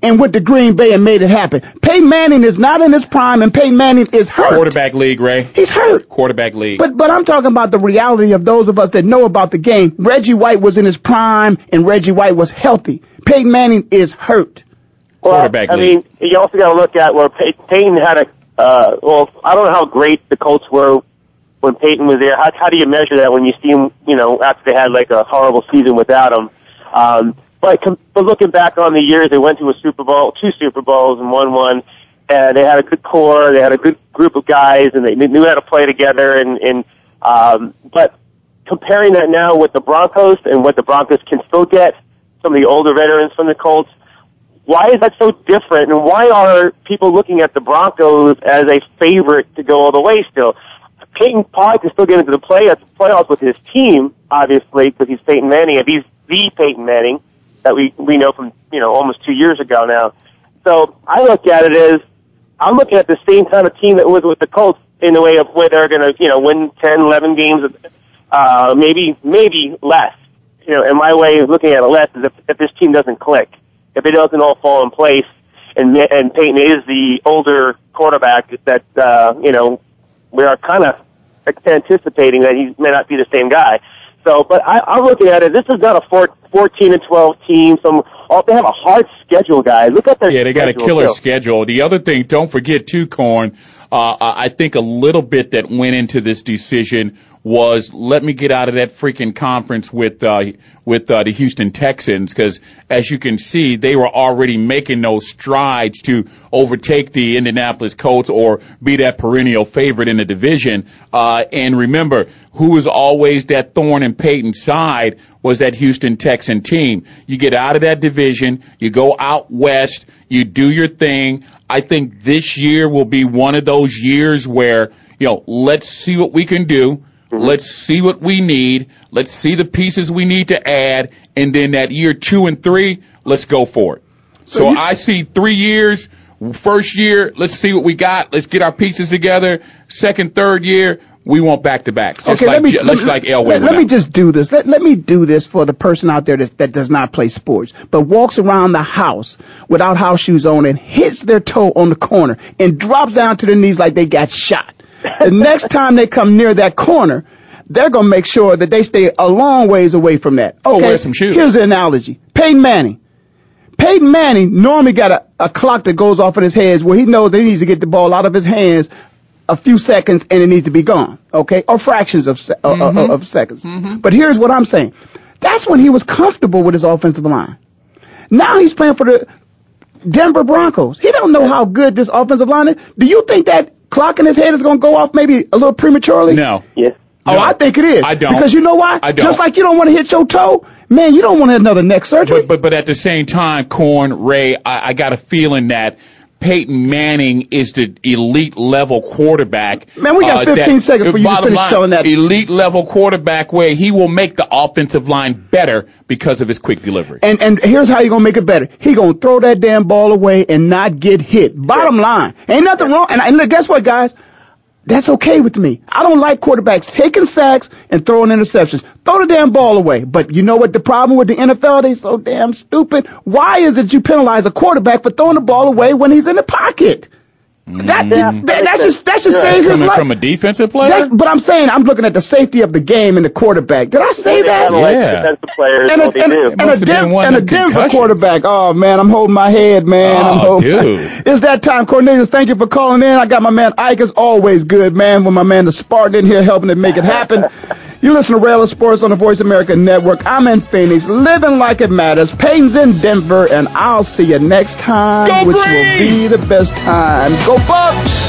And went to Green Bay and made it happen. Peyton Manning is not in his prime, and Peyton Manning is hurt. Quarterback league, Ray. He's hurt. Quarterback league. But but I'm talking about the reality of those of us that know about the game. Reggie White was in his prime, and Reggie White was healthy. Peyton Manning is hurt. Quarterback league. I league. mean, you also got to look at where Pey- Peyton had a. Uh, well, I don't know how great the Colts were when Peyton was there. How, how do you measure that when you see him? You know, after they had like a horrible season without him. Um, but, but looking back on the years, they went to a Super Bowl, two Super Bowls, and won one. And they had a good core. They had a good group of guys, and they knew how to play together. And, and um, but comparing that now with the Broncos and what the Broncos can still get, some of the older veterans from the Colts, why is that so different? And why are people looking at the Broncos as a favorite to go all the way still? Peyton Pod can still get into the play playoffs with his team, obviously, because he's Peyton Manning. If he's the Peyton Manning, that we we know from you know almost two years ago now. So I look at it as I'm looking at the same kind of team that was with the Colts in the way of where they're going to you know win 10, 11 games, uh, maybe maybe less. You know, and my way of looking at it less is if, if this team doesn't click, if it doesn't all fall in place, and and Peyton is the older quarterback that uh, you know we are kind of anticipating that he may not be the same guy. So, but I, I'm looking at it. This is not a four, 14 and 12 team. Some oh, they have a hard schedule, guys. Look at their yeah. They got a killer too. schedule. The other thing, don't forget too, Corn. Uh, I think a little bit that went into this decision was let me get out of that freaking conference with uh, with uh, the Houston Texans because as you can see they were already making those strides to overtake the Indianapolis Colts or be that perennial favorite in the division. Uh, and remember, who was always that thorn in Peyton's side was that Houston Texan team. You get out of that division, you go out west, you do your thing. I think this year will be one of those years where you know let's see what we can do Mm-hmm. Let's see what we need. Let's see the pieces we need to add. And then that year two and three, let's go for it. So, so you, I see three years. First year, let's see what we got. Let's get our pieces together. Second, third year, we want back to back. Just okay, like, let me, just like Elway. Let, let me just do this. Let, let me do this for the person out there that, that does not play sports, but walks around the house without house shoes on and hits their toe on the corner and drops down to their knees like they got shot. The next time they come near that corner, they're going to make sure that they stay a long ways away from that. Oh, okay, oh, wear some shoes. Here's the analogy. Peyton Manning. Peyton Manning normally got a, a clock that goes off in his head where he knows that he needs to get the ball out of his hands a few seconds and it needs to be gone, okay? Or fractions of, se- uh, uh, mm-hmm. uh, of seconds. Mm-hmm. But here's what I'm saying. That's when he was comfortable with his offensive line. Now he's playing for the Denver Broncos. He don't know how good this offensive line is. Do you think that clock in his head is going to go off maybe a little prematurely? No. Yes. Oh, no, I think it is. I don't. Because you know why? I don't. Just like you don't want to hit your toe, man, you don't want another neck surgery. But, but, but at the same time, Corn, Ray, I, I got a feeling that Peyton Manning is the elite level quarterback. Man, we got uh, 15 that, seconds for you to finish line, telling that. Elite level quarterback where he will make the offensive line better because of his quick delivery. And and here's how you're gonna make it better. He gonna throw that damn ball away and not get hit. Bottom line, ain't nothing wrong. And, and look, guess what, guys? That's okay with me. I don't like quarterbacks taking sacks and throwing interceptions. Throw the damn ball away. But you know what the problem with the NFL? They so damn stupid. Why is it you penalize a quarterback for throwing the ball away when he's in the pocket? That, mm. that, that's just that's just saying his life. from a defensive player. That, but I'm saying I'm looking at the safety of the game and the quarterback. Did I say that? Yeah. Defensive players, and a, and, and, a, Dem- and a Denver quarterback. Oh man, I'm holding my head, man. Oh, I'm holding dude. it's that time, Cornelius. Thank you for calling in. I got my man Ike is always good, man. With my man the Spartan in here helping to make it happen. You listen to Rail Sports on the Voice America Network. I'm in Phoenix, living like it matters. Peyton's in Denver, and I'll see you next time, Go which green! will be the best time. Go Bucks!